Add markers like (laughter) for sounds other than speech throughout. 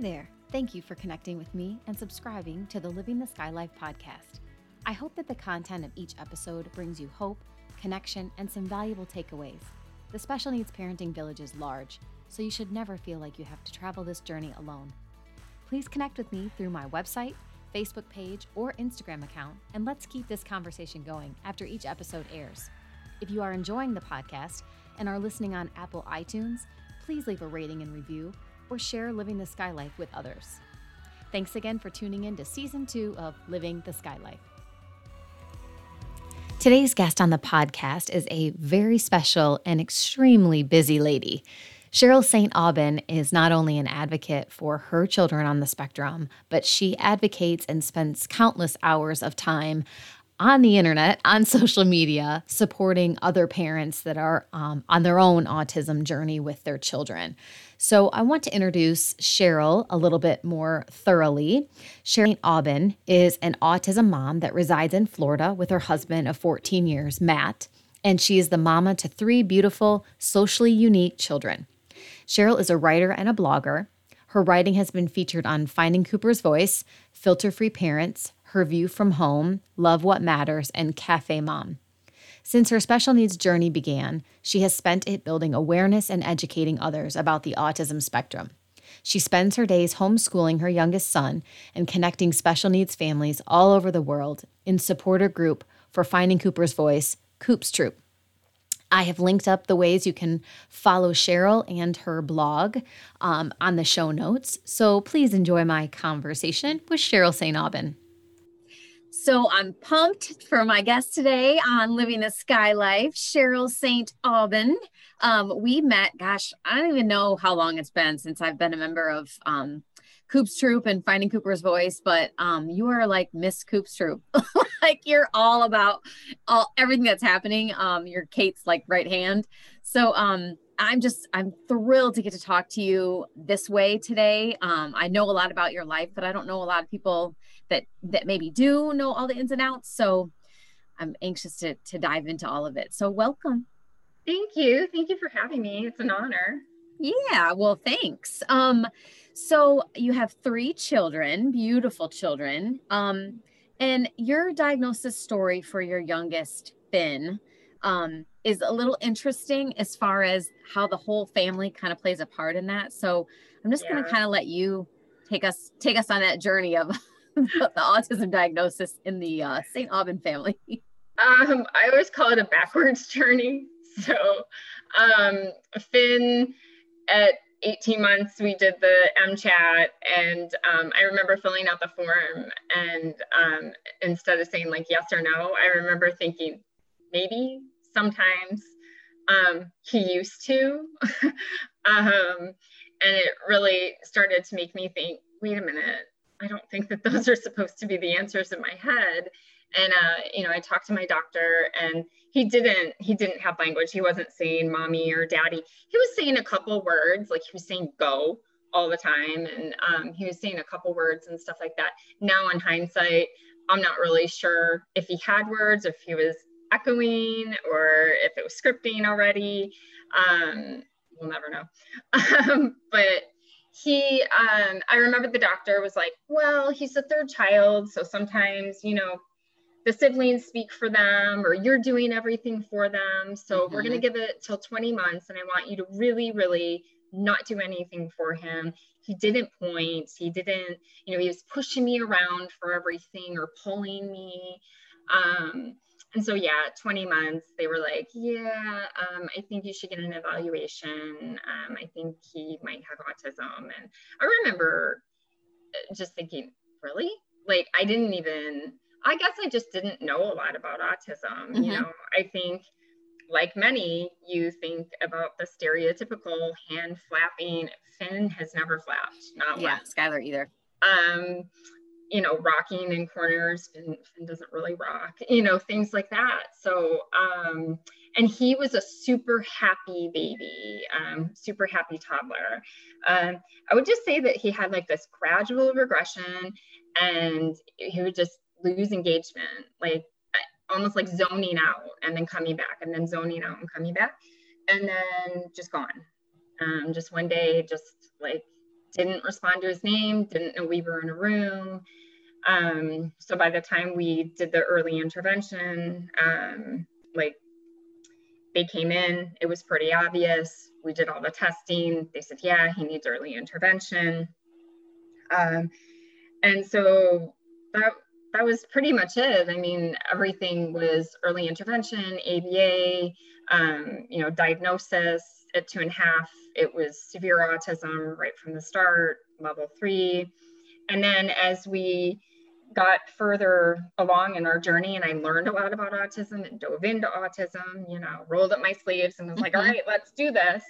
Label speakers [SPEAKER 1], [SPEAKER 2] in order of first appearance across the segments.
[SPEAKER 1] there. Thank you for connecting with me and subscribing to the Living the Sky Life podcast. I hope that the content of each episode brings you hope, connection, and some valuable takeaways. The Special Needs Parenting Village is large, so you should never feel like you have to travel this journey alone. Please connect with me through my website, Facebook page, or Instagram account, and let's keep this conversation going after each episode airs. If you are enjoying the podcast and are listening on Apple iTunes, please leave a rating and review or share Living the Sky Life with others. Thanks again for tuning in to season two of Living the Sky Life. Today's guest on the podcast is a very special and extremely busy lady. Cheryl St. Aubin is not only an advocate for her children on the spectrum, but she advocates and spends countless hours of time on the internet, on social media, supporting other parents that are um, on their own autism journey with their children. So, I want to introduce Cheryl a little bit more thoroughly. Cheryl Aubin is an autism mom that resides in Florida with her husband of 14 years, Matt, and she is the mama to three beautiful, socially unique children. Cheryl is a writer and a blogger. Her writing has been featured on Finding Cooper's Voice, Filter Free Parents, her View from Home, Love What Matters, and Cafe Mom. Since her special needs journey began, she has spent it building awareness and educating others about the autism spectrum. She spends her days homeschooling her youngest son and connecting special needs families all over the world in supporter group for Finding Cooper's Voice, Coop's Troop. I have linked up the ways you can follow Cheryl and her blog um, on the show notes. So please enjoy my conversation with Cheryl St. Aubin. So I'm pumped for my guest today on Living the Sky Life, Cheryl St. Aubin. Um, we met, gosh, I don't even know how long it's been since I've been a member of um, Coop's Troop and Finding Cooper's Voice, but um, you are like Miss Coop's Troop. (laughs) like you're all about all everything that's happening. Um, you're Kate's like right hand. So um, I'm just I'm thrilled to get to talk to you this way today. Um, I know a lot about your life, but I don't know a lot of people that that maybe do know all the ins and outs. So I'm anxious to to dive into all of it. So welcome.
[SPEAKER 2] Thank you. Thank you for having me. It's an honor.
[SPEAKER 1] Yeah, well, thanks. Um, so you have three children, beautiful children. Um, and your diagnosis story for your youngest, Finn, um, is a little interesting as far as how the whole family kind of plays a part in that. So I'm just yeah. going to kind of let you take us take us on that journey of (laughs) the autism diagnosis in the uh, St. Aubin family.
[SPEAKER 2] Um, I always call it a backwards (laughs) journey. So um, Finn at 18 months we did the M-CHAT and um, i remember filling out the form and um, instead of saying like yes or no i remember thinking maybe sometimes um, he used to. (laughs) Um, and it really started to make me think wait a minute i don't think that those are supposed to be the answers in my head. And uh, you know i talked to my doctor and he didn't he didn't have language. He wasn't saying mommy or daddy. He was saying a couple words like he was saying go all the time. And um, he was saying a couple words and stuff like that. Now in hindsight i'm not really sure if he had words if he was echoing or if it was scripting already um, we'll never know (laughs) um, but he um, i remember the doctor was like well he's the third child so sometimes you know the siblings speak for them or you're doing everything for them. So mm-hmm. we're going to give it till 20 months and I want you to really, really not do anything for him. He didn't point. He didn't, you know, he was pushing me around for everything or pulling me. Um, and so, yeah, 20 months, they were like, yeah, um, I think you should get an evaluation. Um, I think he might have autism. And I remember uh, just thinking, really? Like, I didn't even, I guess I just didn't know a lot about autism. Mm-hmm. You know, I think like many, you think about the stereotypical hand flapping. Finn has never flapped, not
[SPEAKER 1] yeah, once. Skylar either.
[SPEAKER 2] Um, you know, rocking in corners. Finn doesn't really rock. You know, things like that. So, um, and he was a super happy baby, um, super happy toddler. Um, I would just say that he had like this gradual regression, and he would just lose engagement, like almost like zoning out and then coming back and then zoning out and coming back and then just gone. Um, just one day, just like didn't respond to his name, didn't know we were in a room. Um, so by the time we did the early intervention, um, like they came in, it was pretty obvious. We did all the testing. They said, yeah, he needs early intervention. Um, and so that that was pretty much it. I mean, everything was early intervention, ABA, um, you know, diagnosis at two and a half. It was severe autism right from the start, level three. And then as we got further along in our journey and I learned a lot about autism and dove into autism, you know, rolled up my sleeves and was like, mm-hmm. all right, let's do this.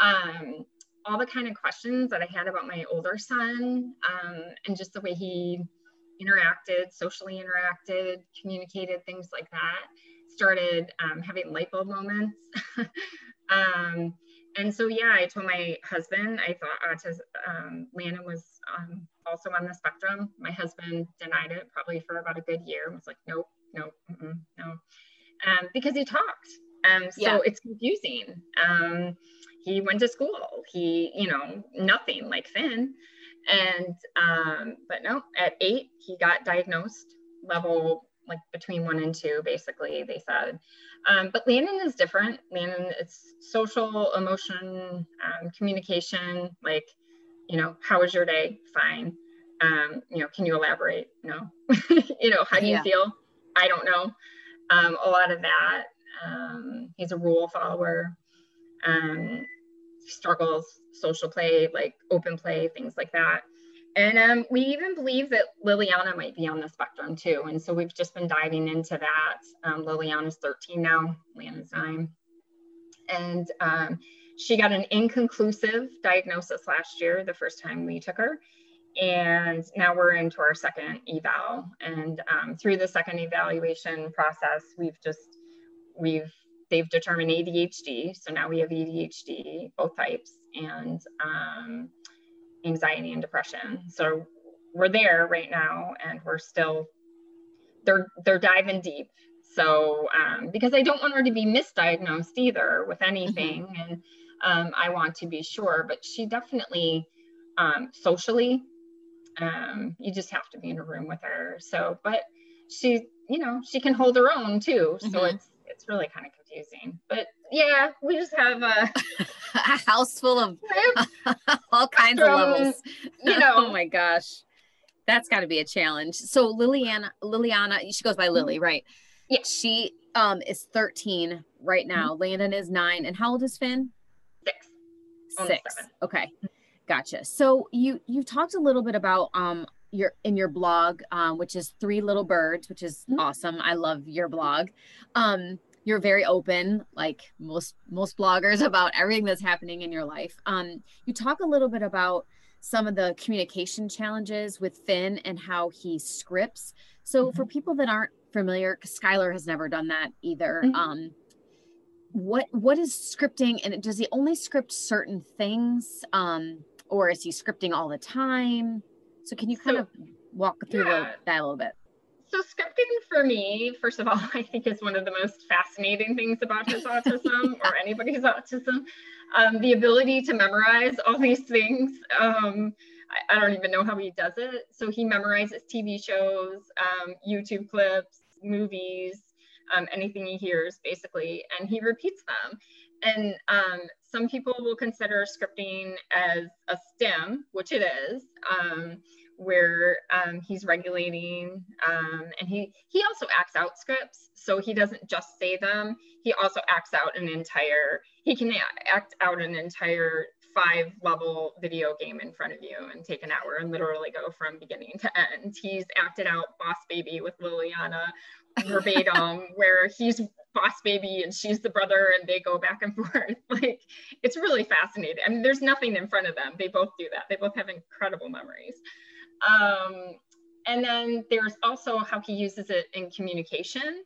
[SPEAKER 2] Um, all the kind of questions that I had about my older son um, and just the way he interacted, socially interacted, communicated, things like that, started um, having light bulb moments. (laughs) um, and so, yeah, I told my husband, I thought autism, um, Landon was um, also on the spectrum. My husband denied it probably for about a good year. Was like, nope, nope, no, um, because he talked. Um, so yeah. it's confusing. Um, he went to school. He, you know, nothing like Finn. And, um, but no, at eight, he got diagnosed level like between one and two, basically, they said. Um, but Landon is different. Landon, it's social, emotion, um, communication, like, you know, how was your day? Fine. Um, you know, can you elaborate? No. (laughs) you know, how do you feel? I don't know. Um, a lot of that. Um, he's a rule follower. Um, struggles, social play, like open play, things like that. And um, we even believe that Liliana might be on the spectrum too. And so we've just been diving into that. Um, Liliana's 13 now, Lana's nine. And um, she got an inconclusive diagnosis last year, the first time we took her. And now we're into our second eval. And um, through the second evaluation process, we've just, we've they've determined ADHD. So now we have ADHD, both types, and um, anxiety and depression. So we're there right now, and we're still they're they're diving deep. So um, because I don't want her to be misdiagnosed either with anything, mm-hmm. and um, I want to be sure. But she definitely um, socially, um, you just have to be in a room with her. So, but she, you know, she can hold her own too. So mm-hmm. it's it's really kind of confusing. But yeah, we just have a, (laughs)
[SPEAKER 1] a house full of (laughs) all kinds of levels.
[SPEAKER 2] You (laughs) know,
[SPEAKER 1] oh my gosh, that's got to be a challenge. So Liliana, Liliana, she goes by Lily, mm-hmm. right?
[SPEAKER 2] Yeah,
[SPEAKER 1] she um is 13 right now. Mm-hmm. Landon is nine, and how old is Finn?
[SPEAKER 2] Six.
[SPEAKER 1] Okay, gotcha. So you you talked a little bit about um your in your blog, um, which is Three Little Birds, which is mm-hmm. awesome. I love your blog. Um, you're very open, like most most bloggers, (laughs) about everything that's happening in your life. Um, you talk a little bit about some of the communication challenges with Finn and how he scripts. So mm-hmm. for people that aren't familiar, Skylar has never done that either. Mm-hmm. Um, what what is scripting, and does he only script certain things, um, or is he scripting all the time? So can you kind so, of walk through yeah. that a little bit?
[SPEAKER 2] So scripting for me, first of all, (laughs) I think is one of the most fascinating things about his (laughs) autism or anybody's autism. Um, the ability to memorize all these things. Um, I, I, don't even know how he does it. So he memorizes TV shows, um, YouTube clips, movies, um, anything he hears basically, and he repeats them. And um, some people will consider scripting as a stim, which it is, um, where um, he's regulating, um, and he he also acts out scripts, so he doesn't just say them. He also acts out an entire. He can act out an entire five level video game in front of you and take an hour and literally go from beginning to end. He's acted out Boss Baby with Liliana verbatim, (laughs) where he's boss baby and she's the brother and they go back and (laughs) forth. like it's really fascinating. I mean, there's nothing in front of them. They both do that. They both have incredible memories. Um, and then there's also how he uses it in communication.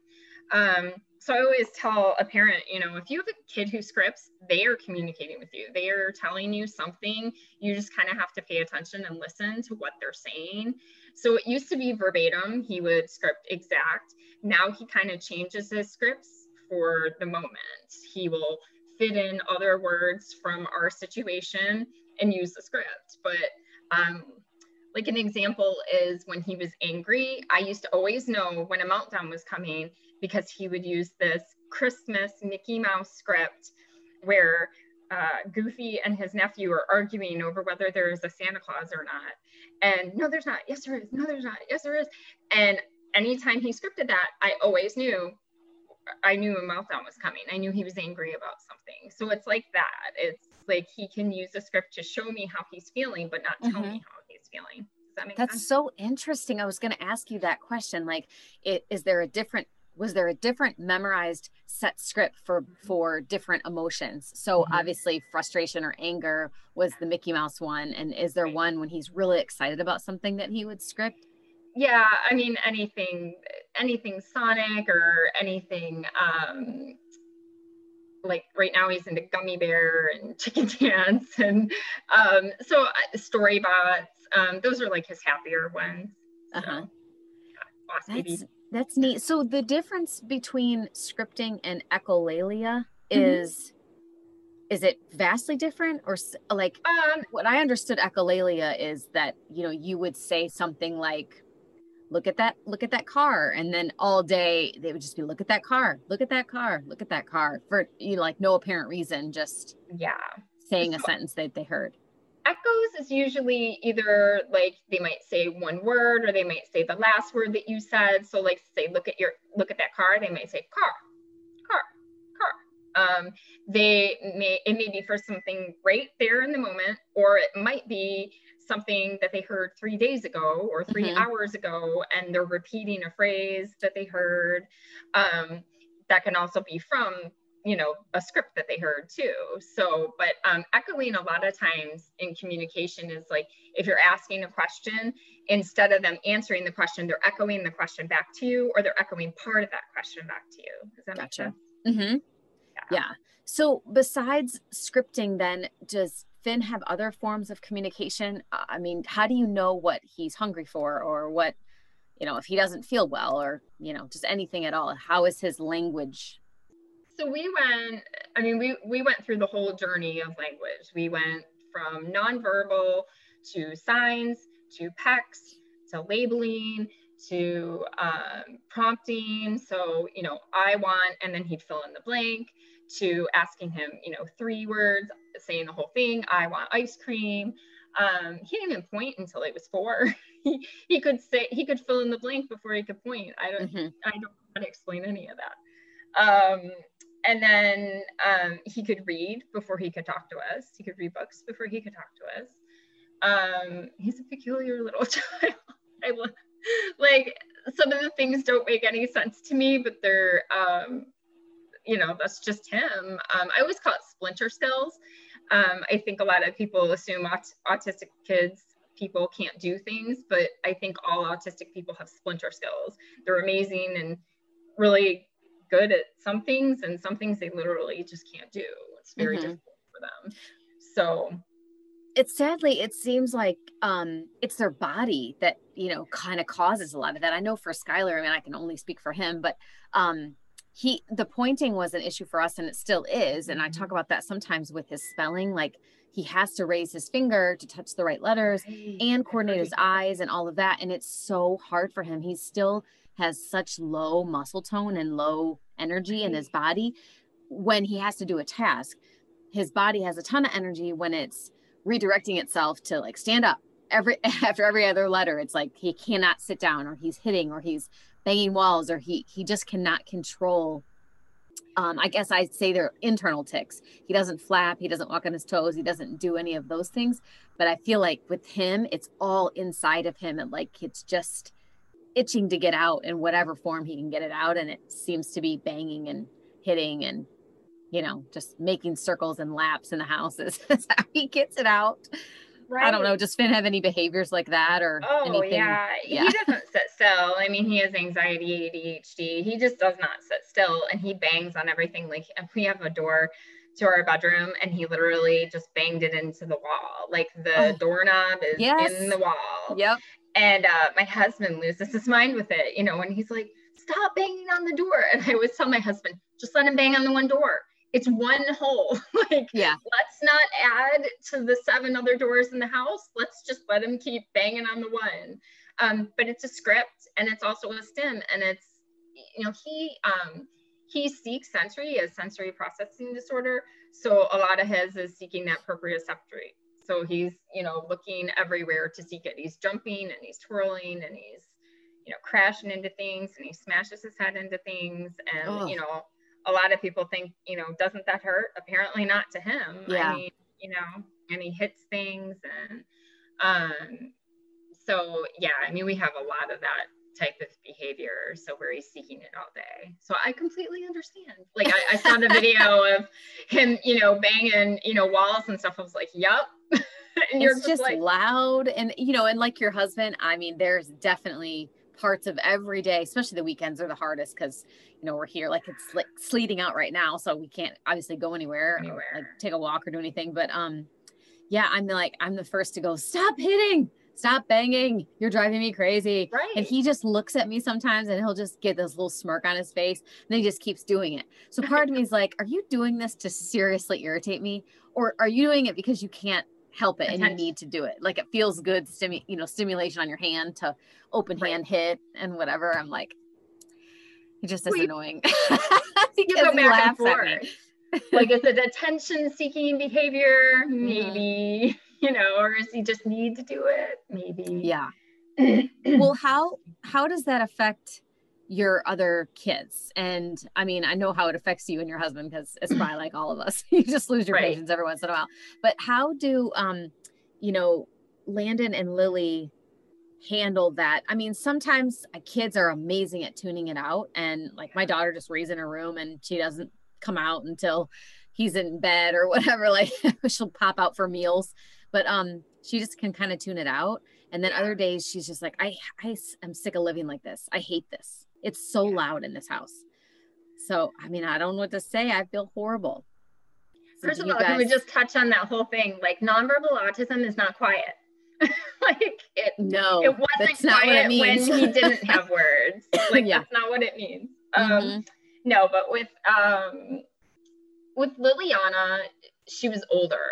[SPEAKER 2] Um, so I always tell a parent, you know, if you have a kid who scripts, they are communicating with you. They are telling you something. You just kind of have to pay attention and listen to what they're saying. So it used to be verbatim. He would script exact. Now he kind of changes his scripts for the moment. He will fit in other words from our situation and use the script. But um, like an example is when he was angry, I used to always know when a meltdown was coming because he would use this Christmas Mickey Mouse script where uh, Goofy and his nephew are arguing over whether there is a Santa Claus or not. And no, there's not. Yes, there is. No, there's not. Yes, there is. And anytime he scripted that, I always knew I knew a meltdown was coming. I knew he was angry about something. So it's like that. It's like he can use the script to show me how he's feeling, but not tell mm-hmm. me how he's feeling. Does that make
[SPEAKER 1] That's
[SPEAKER 2] sense?
[SPEAKER 1] so interesting. I was going to ask you that question. Like, it, is there a different was there a different memorized set script for for different emotions? So mm-hmm. obviously frustration or anger was the mickey mouse one. And is there one when he's really excited about something that he would script?
[SPEAKER 2] Yeah i mean anything anything sonic or anything um like right now he's into gummy bear and (laughs) chicken dance and um so uh, StoryBots um those are like his happier ones. Uh-huh.
[SPEAKER 1] so, yeah, that's, neat. So the difference between scripting and echolalia mm-hmm. is is it vastly different or like um, what i understood echolalia is that you know you would say something like look at that look at that car and then all day they would just be look at that car look at that car look at that car for you know like no apparent reason just
[SPEAKER 2] yeah.
[SPEAKER 1] saying a sentence that they heard
[SPEAKER 2] echoes is usually either like they might say one word or they might say the last word that you said. So like say look at your look at that car they might say car car car. Um, they may it may be for something right there in the moment or it might be something that they heard three days ago or 3 mm-hmm. hours ago and they're repeating a phrase that they heard. Um, that can also be from you know a script that they heard too so but um, echoing a lot of times in communication is like if you're asking a question instead of them answering the question they're echoing the question back to you or they're echoing part of that question back to you does that gotcha.
[SPEAKER 1] make sense mm-hmm. yeah. yeah so besides scripting then does Finn have other forms of communication? Uh, I mean, how do you know what he's hungry for or what, you know, if he doesn't feel well or, you know, just anything at all? How is his language?
[SPEAKER 2] So we went, I mean, we, we went through the whole journey of language. We went from nonverbal to signs to PECS to labeling to um, prompting. So, you know, I want, and then he'd fill in the blank to asking him, you know, three words, saying the whole thing. I want ice cream. Um, he didn't even point until he was four. (laughs) he, he could say he could fill in the blank before he could point. I don't mm-hmm. I don't know how to explain any of that. Um, and then um, he could read before he could talk to us. He could read books before he could talk to us. Um, he's a peculiar little (laughs) child. I love, like some of the things don't make any sense to me, but they're um, you know, that's just him. Um, I always call it splinter skills. Um, I think a lot of people assume aut- autistic kids people can't do things, but I think all autistic people have splinter skills. They're amazing and really good at some things, and some things they literally just can't do. It's very mm-hmm. difficult for them. So
[SPEAKER 1] it's sadly it seems like um it's their body that you know kind of causes a lot of that i know for skylar i mean i can only speak for him but um he the pointing was an issue for us and it still is and i talk mm-hmm. about that sometimes with his spelling like he has to raise his finger to touch the right letters and coordinate his eyes and all of that and it's so hard for him he's still has such low muscle tone and low energy in his body when he has to do a task his body has a ton of energy when it's redirecting itself to like stand up every (laughs) after every other letter it's like he cannot sit down or he's hitting or he's banging walls or he he just cannot control um, I guess I'd say they're internal ticks. He doesn't flap, he doesn't walk on his toes, he doesn't do any of those things. But I feel like with him, it's all inside of him and like it's just itching to get out in whatever form he can get it out. And it seems to be banging and hitting and, you know, just making circles and laps in the houses. (laughs) That's how he gets it out. Right. I don't know. Does Finn have any behaviors like that or
[SPEAKER 2] oh,
[SPEAKER 1] anything?
[SPEAKER 2] Yeah. yeah. He doesn't sit still. I mean, he has anxiety, ADHD. He just does not sit still and he bangs on everything. Like uh, we have a door to our bedroom and he literally just banged it into the wall. Like the oh. doorknob is yes. in the wall.
[SPEAKER 1] Yep.
[SPEAKER 2] And uh, my husband loses his mind with it, you know, when he's like, stop banging on the door. And I always tell my husband, just let him bang on the one door it's one hole. (laughs) like, yeah, let's not add to the seven other doors in the house. Let's just let him keep banging on the one. Um, but it's a script and it's also a stim and it's, you know, he, um, he seeks sensory as sensory processing disorder. So a lot of his is seeking that proprioceptory. So he's, you know, looking everywhere to seek it. He's jumping and he's twirling and he's, you know, crashing into things and he smashes his head into things. And, oh. you know, a lot of people think, you know, doesn't that hurt? Apparently not to him. Yeah. I mean, you know, and he hits things and um so yeah, I mean we have a lot of that type of behavior. So where he's seeking it all day. So I completely understand. Like I, I saw the video (laughs) of him, you know, banging, you know, walls and stuff. I was like, yep. (laughs)
[SPEAKER 1] and you're just, just like, loud and you know, and like your husband, I mean, there's definitely parts of every day, especially the weekends are the hardest because you know we're here like it's like sleeting out right now, so we can't obviously go anywhere, anywhere. Or, like take a walk or do anything. But um, yeah, I'm like I'm the first to go. Stop hitting. Stop banging. You're driving me crazy. Right. And he just looks at me sometimes and he'll just get this little smirk on his face and then he just keeps doing it. So part of me is like, are you doing this to seriously irritate me? Or are you doing it because you can't help it and you need to do it. Like it feels good, stimu- you know, stimulation on your hand to open right. hand hit and whatever. I'm like, it just is annoying. (laughs)
[SPEAKER 2] you go back and forth. like is it attention seeking behavior? Mm-hmm. Maybe, mm-hmm. (laughs) you know, or does he just need to do it? Maybe.
[SPEAKER 1] Yeah. (clears throat) well, how how does that affect your other kids. And I mean, I know how it affects you and your husband because it's (clears throat) probably like all of us. (laughs) you just lose your right. patience every once in a while. But how do um, you know, Landon and Lily handle that? I mean, sometimes uh, kids are amazing at tuning it out. And like my daughter just raised in her room and she doesn't come out until he's in bed or (laughs) whatever. Like she'll pop out for meals. But um she just can kind of tune it out. And then other days she's just like, I I am sick of living like this. I hate this. It's so loud in this house. So, I mean, I don't know what to say. I feel horrible.
[SPEAKER 2] So First of all, guys... can we just touch on that whole thing? Like, nonverbal autism is not quiet. (laughs) like it
[SPEAKER 1] no
[SPEAKER 2] it wasn't quiet it when he didn't have (laughs) words like yeah. that's not what it means um mm-hmm. no but with um with liliana she was older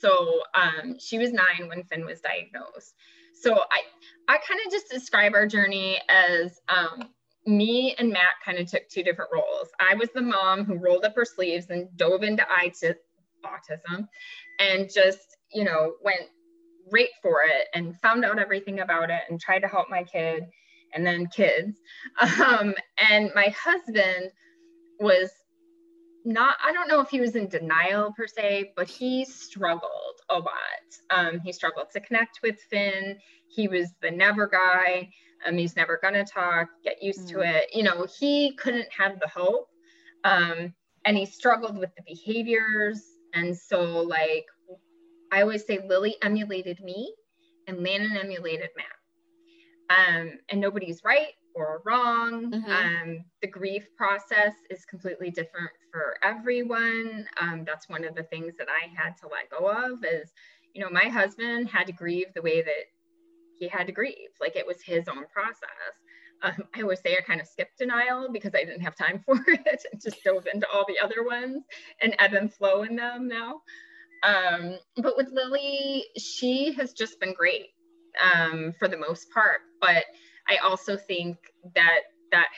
[SPEAKER 2] so um she was nine when finn was diagnosed so i i kind of just describe our journey as um me and Matt kind of took two different roles. I was the mom who rolled up her sleeves and dove into autism and just, you know, went right for it and found out everything about it and tried to help my kid and then kids. (laughs) Um, and my husband was not, I don't know if he was in denial per se, but he struggled a lot. Um, he struggled to connect with Finn. He was the never guy um, he's never going to talk, get used mm. to it. You know, he couldn't have the hope. Um, and he struggled with the behaviors. And so, like, I always say Lily emulated me and Landon emulated Matt. Um, and nobody's right or wrong. Mm-hmm. Um, the grief process is completely different for everyone. Um, that's one of the things that I had to let go of is, you know, my husband had to grieve the way that he had to grieve. Like it was his own process. Um, I would say I kind of skipped denial because I didn't have time (laughs) for it and just dove into all the other ones and ebb and flow in them now. Um, but with Lily, she has just been great um, for the most part. But I also think that that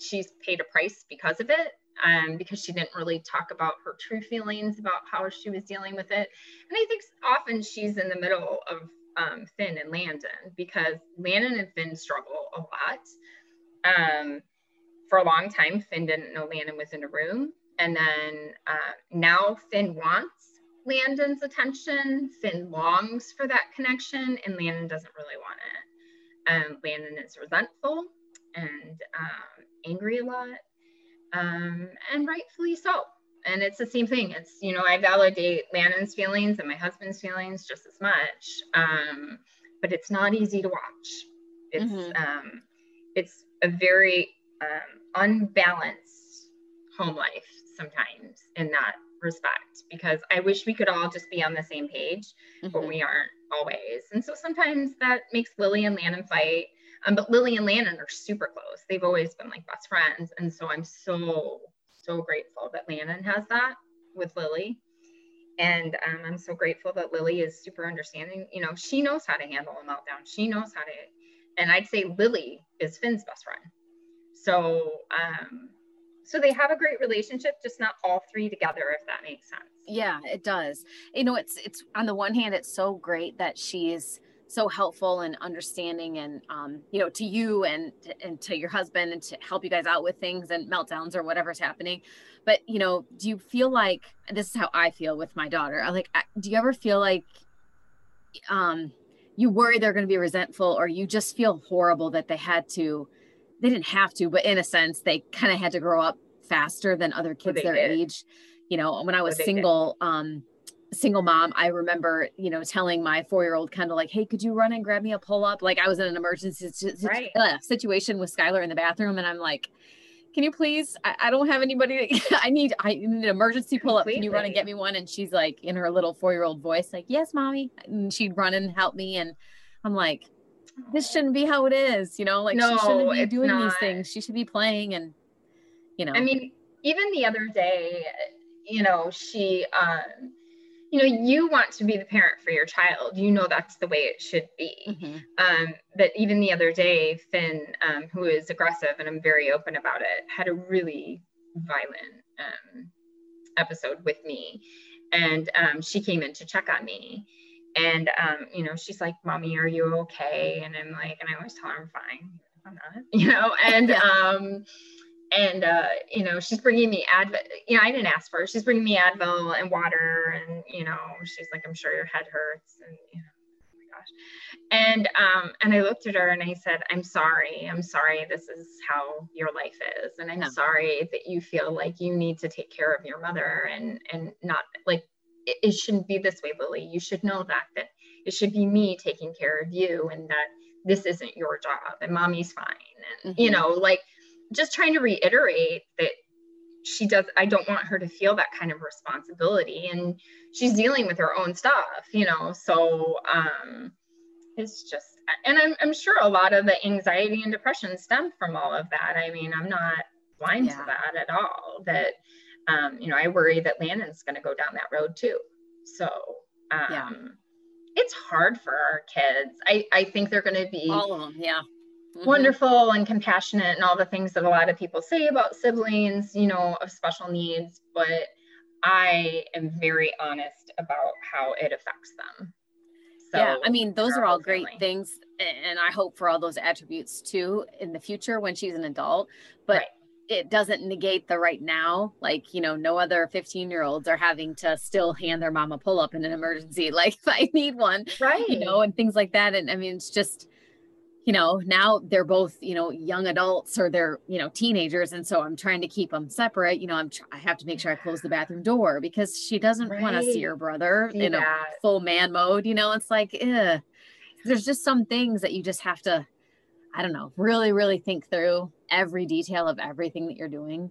[SPEAKER 2] she's paid a price because of it. Um, because she didn't really talk about her true feelings about how she was dealing with it. And I think often she's in the middle of um, Finn and Landon because Landon and Finn struggle a lot. Um, for a long time, Finn didn't know Landon was in a room. And then uh, now Finn wants Landon's attention. Finn longs for that connection, and Landon doesn't really want it. Um, Landon is resentful and um, angry a lot, um, and rightfully so. And it's the same thing. It's you know i validate landon's feelings and my husband's feelings just as much. Um, but it's not easy to watch. It's mm-hmm. um, it's a very um, unbalanced home life sometimes in that respect because i wish we could all just be on the same page mm-hmm. but we aren't always. And so sometimes that makes lily and landon fight um, but lily and landon are super close they've always been like best friends and so i'm so so grateful that Landon has that. with Lily. And um, I'm so grateful that Lily is super understanding. You know, she knows how to handle a meltdown. She knows how to, and I'd say Lily is Finn's best friend. So, um, so they have a great relationship, just not all three together, if that makes sense.
[SPEAKER 1] Yeah, it does. You know, it's it's on the one hand, it's so great that she's so helpful and understanding and um, you know to you and and to your husband and to help you guys out with things and meltdowns or whatever's happening. But you know do you feel like this is how i feel with my daughter I like do you ever feel like um you worry they're going to be resentful or you just feel horrible that they had to they didn't have to but in a sense they kind of had to grow up faster than other kids their did. age? You know when i was single um single mom, I remember, you know, telling my four year old kind of like, Hey, could you run and grab me a pull up? Like I was in an emergency right. uh, situation with Skylar in the bathroom. And I'm like, can you please, I, I don't have anybody. (laughs) I need, I need an emergency pull up. Can you run and get me one? And she's like in her little four year old voice, like, yes, mommy. And she'd run and help me. And I'm like, this shouldn't be how it is. You know, like no, she shouldn't be doing not. these things. She should be playing. And, you know,
[SPEAKER 2] I mean, even the other day, you know, she, um, you know you want to be the parent for your child. You know that's the way it should be. Mm-hmm. um, but even the other day finn um, who is aggressive and i'm very open about it had a really violent um, episode with me. And um, she came in to check on me. And um, you know she's like mommy are you okay? And i'm like and i always tell her i'm fine. I'm not (laughs) you know? And (laughs) um and uh, you know she's bringing me advil you know i didn't ask for it she's bringing me advil and water and you know she's like i'm sure your head hurts and you know oh my gosh. And um and i looked at her and i said i'm sorry. I'm sorry this is how your life is. And i'm sorry that you feel like you need to take care of your mother and and not like it, it shouldn't be this way lily. You should know that that it should be me taking care of you and that this isn't your job and mommy's fine. And mm-hmm. you know like just trying to reiterate that she does i don't want her to feel that kind of responsibility and she's dealing with her own stuff you know so um it's just and I'm, I'm sure a lot of the anxiety and depression stem from all of that i mean i'm not blind yeah. to that at all that um you know i worry that landon's going to go down that road too so um yeah. it's hard for our kids i i think they're going to be
[SPEAKER 1] all of them yeah
[SPEAKER 2] mm-hmm. wonderful and compassionate and all the things that a lot of people say about siblings, you know, of special needs, but I am very honest about how it affects them.
[SPEAKER 1] So yeah, I mean, those are all great family. things. And I hope for all those attributes too in the future when she's an adult. But right. it doesn't negate the right now. Like, you know, no other 15 year olds are having to still hand their mom a pull up in an emergency. (laughs) Like, if I need one,
[SPEAKER 2] right.
[SPEAKER 1] You know, and things like that. And I mean, it's just, you know, now they're both, you know, young adults or they're, you know, teenagers. And so I'm trying to keep them separate. You know, I'm, tr- I have to make sure I close the bathroom door because she doesn't right. want to see her brother see in that. a full man mode. You know, it's like, eh. there's just some things that you just have to, I don't know, really, really think through every detail of everything that you're doing.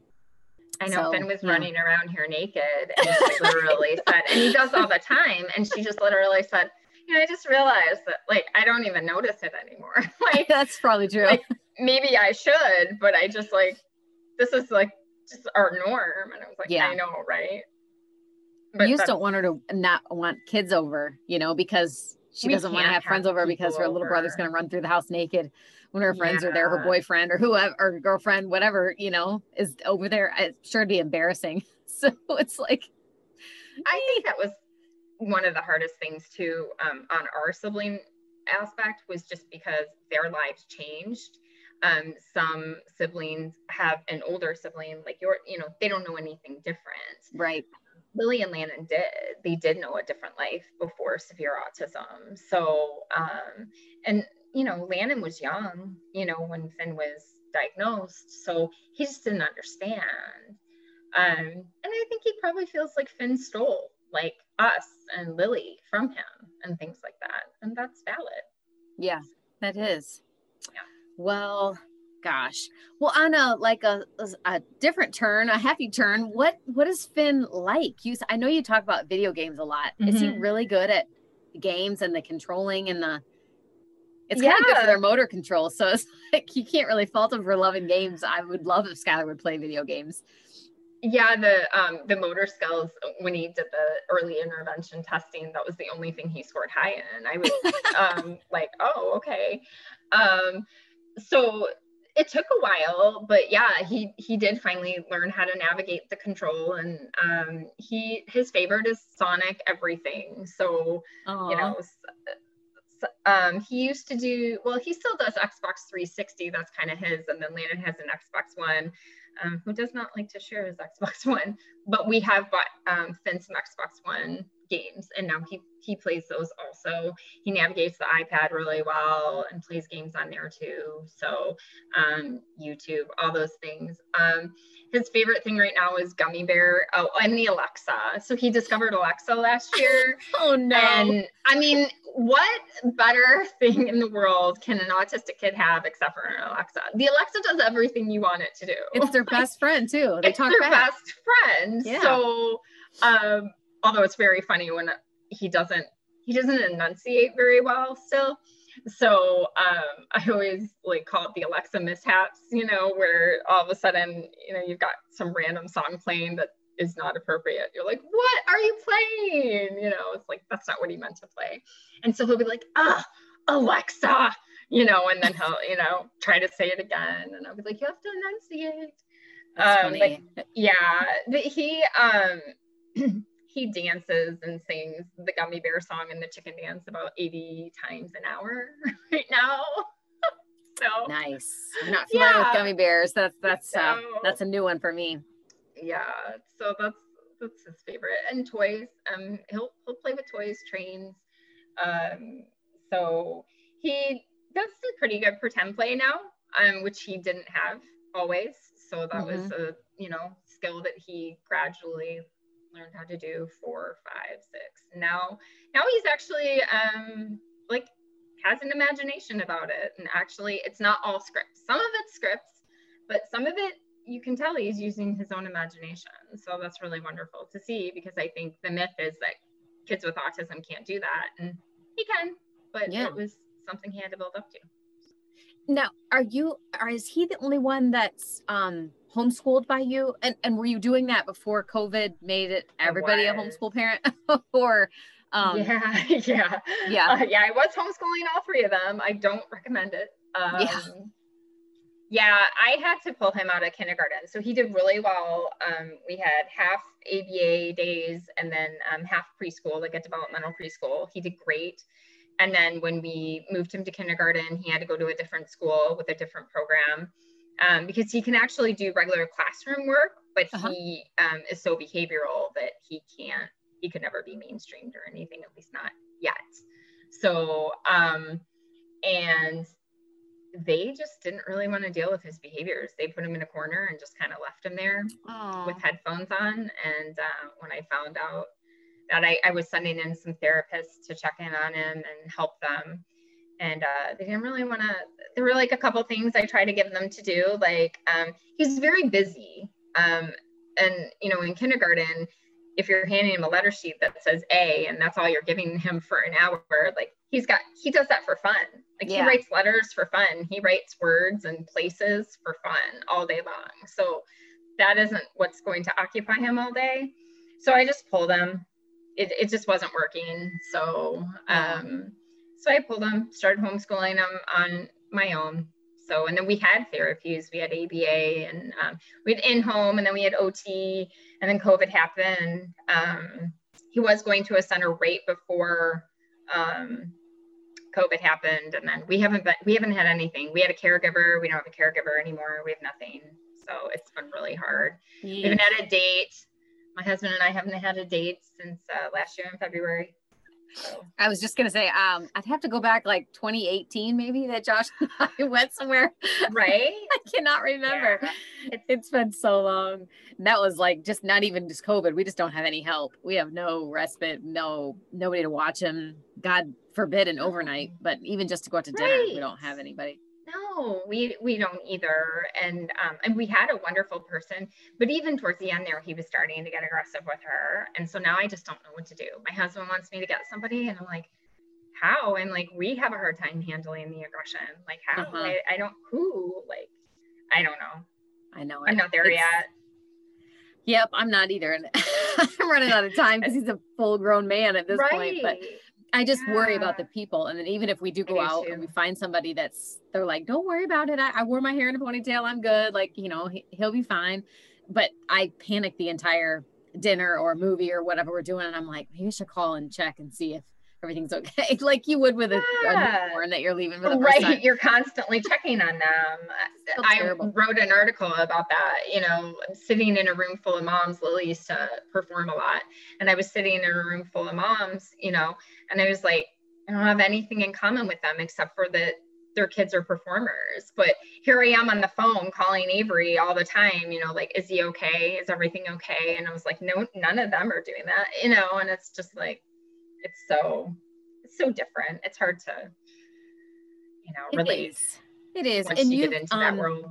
[SPEAKER 2] I know so, Finn was yeah. running around here naked and she literally said, and he does all the time. And she just literally said, I just realized that like I don't even notice it anymore. (laughs) like (laughs)
[SPEAKER 1] that's probably true.
[SPEAKER 2] Like maybe I should, but I just like this is like just our norm. And I was like, yeah. I know, right?
[SPEAKER 1] But you just don't want her to not want kids over, you know, because she doesn't want to have friends over because her little brother's going to run through the house naked when her friends yeah. are there, her boyfriend or whoever, or girlfriend, whatever, you know, is over there. It's sure to be embarrassing. (laughs) So it's like,
[SPEAKER 2] I think that was one of the hardest things too um, on our sibling aspect was just because their lives changed. Um, some siblings have an older sibling, like your, you know, they don't know anything different.
[SPEAKER 1] Right.
[SPEAKER 2] Lily and Landon did. They did know a different life before severe autism. So, um, and you know, Landon was young, you know, when Finn was diagnosed. So he just didn't understand. Um, and I think he probably feels like Finn stole like us and Lily from him and things like that. And that's valid.
[SPEAKER 1] Yeah, that is. Yeah. Well, gosh. Well, on a like a, a different turn, a happy turn, what what is Finn like? You I know you talk about video games a lot. Mm-hmm. Is he mm-hmm. really good at games and the controlling and the it's yeah. kind of good for their motor control. So it's (laughs) like you can't really fault him for loving games. I would love if Skylar would play video games
[SPEAKER 2] yeah, the um, the motor skills when he did the early intervention testing, that was the only thing he scored high in. I was (laughs) um, like, oh, okay. Um, so it took a while, but yeah, he he did finally learn how to navigate the control, and um, he his favorite is Sonic everything. So Aww. you know, um, he used to do well. He still does Xbox 360. That's kind of his, and then Landon has an Xbox One um, who does not like to share his Xbox (laughs) One, but we have bought um, Finn some Xbox One games, and now he he plays those also. He navigates the iPad really well and plays games on there too. So um, YouTube, all those things. Um, his favorite thing right now is Gummy Bear. Oh, and the Alexa. So he discovered Alexa last year. (laughs)
[SPEAKER 1] oh no!
[SPEAKER 2] And I mean, what better (laughs) thing in the world can an autistic kid have except for an Alexa? The Alexa does everything you want it to do.
[SPEAKER 1] It's their (laughs) best friend too.
[SPEAKER 2] They it's talk their back. best friend. Yeah. So, um, although it's very funny when he doesn't he doesn't enunciate very well still. So um, I always like call it the Alexa mishaps, you know, where all of a sudden, you know, you've got some random song playing that is not appropriate. You're like, what are you playing? You know, it's like, that's not what he meant to play. And so he'll be like, ah, Alexa, you know, and then he'll, you know, try to say it again. And I'll be like, you have to enunciate. Um. But yeah, he, um, (clears throat) he dances and sings the gummy bear song and the chicken dance about 80 times an hour (laughs) right now. (laughs) so
[SPEAKER 1] nice. I'm not familiar yeah. with gummy bears. That's that's uh, that's a new one for me.
[SPEAKER 2] Yeah. So that's that's his favorite. And toys. Um he'll he'll play with toys, trains. Um so he does a pretty good pretend play now, um, which he didn't have always. So that mm-hmm. was a you know skill that he gradually learned how to do four, five, six. Now, now he's actually um, like has an imagination about it, and actually, it's not all scripts. Some of it's scripts, but some of it you can tell he's using his own imagination. So that's really wonderful to see because I think the myth is that kids with autism can't do that, and he can, but yeah. it was something he had to build up to.
[SPEAKER 1] Now, are you, or is he the only one that's um, homeschooled by you? And, and were you doing that before COVID made it everybody a homeschool parent? (laughs) or,
[SPEAKER 2] um, yeah, (laughs) yeah, yeah, uh, yeah. I was homeschooling all three of them. I don't recommend it. Um, yeah. Yeah, I had to pull him out of kindergarten. So he did really well. Um, we had half ABA days and then um, half preschool, like a developmental preschool. He did great. And then when we moved him to kindergarten, he had to go to a different school with a different program um, because he can actually do regular classroom work, but uh-huh. he um, is so behavioral that he can't, he could never be mainstreamed or anything, at least not yet. So, um, and they just didn't really want to deal with his behaviors. They put him in a corner and just kind of left him there Aww. with headphones on. And uh, when I found out that I, I was sending in some therapists to check in on him and help them. And uh, they didn't really want to. There were like a couple things I tried to give them to do. Like um, he's very busy, um, and you know, in kindergarten, if you're handing him a letter sheet that says A and that's all you're giving him for an hour, like he's got he does that for fun. Like yeah. he writes letters for fun. He writes words and places for fun all day long. So that isn't what's going to occupy him all day. So I just pull them it, it just wasn't working. So, um, so I pulled them, started homeschooling them on my own. So, and then we had therapies, we had ABA and um, we had in home, and then we had OT, and then COVID happened. Um, he was going to a center right before um, COVID happened, and then we haven't been, we haven't had anything. We had a caregiver, we don't have a caregiver anymore. We have nothing. So it's been really hard. We haven't had a date my husband and I haven't had a date since uh, last year in February.
[SPEAKER 1] I was just gonna say, um, I'd have to go back like 2018, maybe that Josh (laughs) and I went somewhere.
[SPEAKER 2] Right? (laughs)
[SPEAKER 1] I cannot remember. Yeah. It's, it's been so long. And that was like just not even just COVID. We just don't have any help. We have no respite, no nobody to watch him. God forbid an overnight, but even just to go out to right. dinner, we don't have anybody.
[SPEAKER 2] No, we we don't either. And um, and we had a wonderful person, but even towards the end there, he was starting to get aggressive with her. And so now I just don't know what to do. My husband wants me to get somebody, and I'm like, how? And like we have a hard time handling the aggression. Like how? Uh-huh. I, I don't who like I don't know.
[SPEAKER 1] I know.
[SPEAKER 2] I'm not there it's, yet.
[SPEAKER 1] Yep, I'm not either. And (laughs) I'm running out of time because he's a full grown man at this right. point. But I just yeah. worry about the ah. people. And then even if we do go out too. and we find somebody that's, they're like, don't worry about it. I, I wore my hair in a ponytail. I'm good. Like, you know, he, he'll be fine. But I panic the entire dinner or movie or whatever we're doing. And I'm like, maybe I should call and check and see if everything's okay, (laughs) like you would with a, yeah. a newborn that you're leaving for the right. Time.
[SPEAKER 2] You're constantly checking on them. (laughs) I terrible. wrote an article about that. You know, sitting in a room full of moms. Lily used to perform a lot, and I was sitting in a room full of moms. You know, and I was like, I don't have anything in common with them except for that their kids are performers. But here I am on the phone calling Avery all the time, you know, like, is he okay? Is everything okay? And I was like, no, none of them are doing that, you know, and it's just like, it's so it's so different. It's hard to you know relate.
[SPEAKER 1] It is. It is.
[SPEAKER 2] Once and you get into um, that world.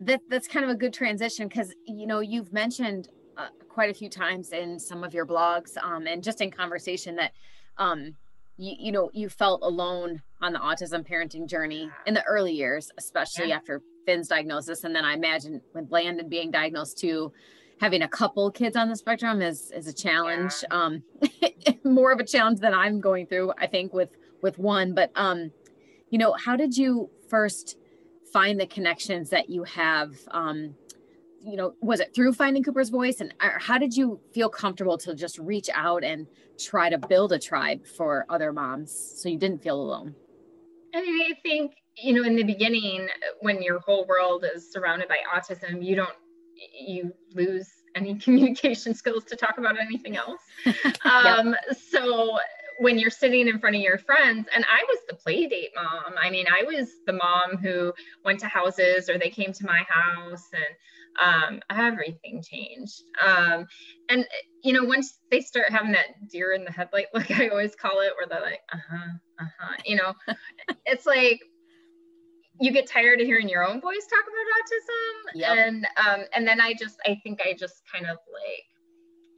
[SPEAKER 1] That that's kind of a good transition because you know you've mentioned uh, quite a few times in some of your blogs um, and just in conversation that um, you, you know you felt alone on the autism parenting journey in the early years, especially yeah. after Finn's diagnosis, and then I imagine with Landon being diagnosed too having a couple kids on the spectrum is is a challenge yeah. um (laughs) more of a challenge than i'm going through i think with with one but um you know how did you first find the connections that you have um you know was it through finding cooper's voice and how did you feel comfortable to just reach out and try to build a tribe for other moms so you didn't feel alone
[SPEAKER 2] i mean i think you know in the beginning when your whole world is surrounded by autism you don't you lose any (laughs) communication skills to talk about anything else. (laughs) Um, yep. So when you're sitting in front of your friends, and I was the play date mom. I mean, I was the mom who went to houses or they came to my house and um, everything changed. Um, and, you know, once they start having that deer in the headlight (laughs) look, I always call it, where they're like, uh huh, uh huh, you know, (laughs) it's like, you get tired of hearing your own voice talk about autism yep. and um, and then i just i think i just kind of like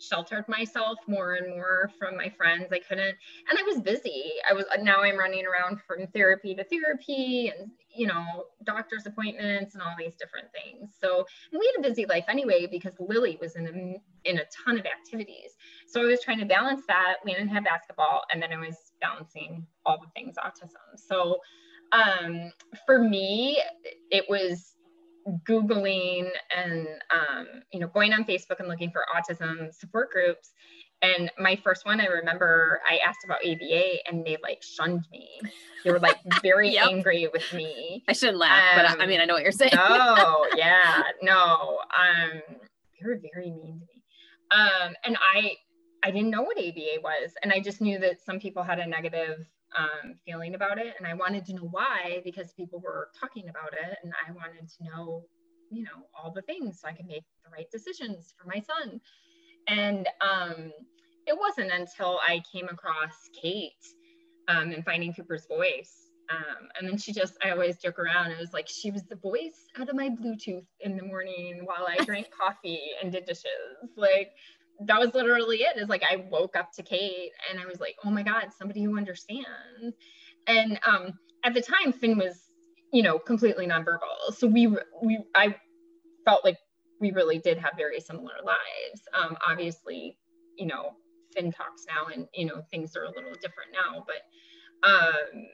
[SPEAKER 2] sheltered myself more and more from my friends. I couldn't and i was busy. I was now i'm running around from therapy to therapy and you know doctor's appointments and all these different things. So we had a busy life anyway because lily was in a in a ton of activities. So i was trying to balance that. We didn't have basketball and then i was balancing all the things autism. So um, for me, it was Googling and, um, you know, going on Facebook and looking for autism support groups. And my first one, I remember I asked about ABA and they like shunned me. They were like (laughs) very yep. angry with me.
[SPEAKER 1] I shouldn't laugh, um, but I, I, mean, I know what you're saying.
[SPEAKER 2] oh, (laughs) yeah. No. Um, they were very mean to me. Um, and I, I didn't know what ABA was. And I just knew that some people had a negative um, feeling about it. And I wanted to know why because people were talking about it. And I wanted to know, you know, all the things so I could make the right decisions for my son. And um, it wasn't until I came across Kate um, and finding Cooper's voice. Um, and then she just, I always joke around. It was like she was the voice out of my Bluetooth in the morning while I drank (laughs) coffee and did dishes. Like that was literally it is like i woke up to kate and i was like oh my god somebody who understands. And um at the time finn was you know completely nonverbal. So we we i felt like we really did have very similar lives. Um obviously you know finn talks now and you know things are a little different now but um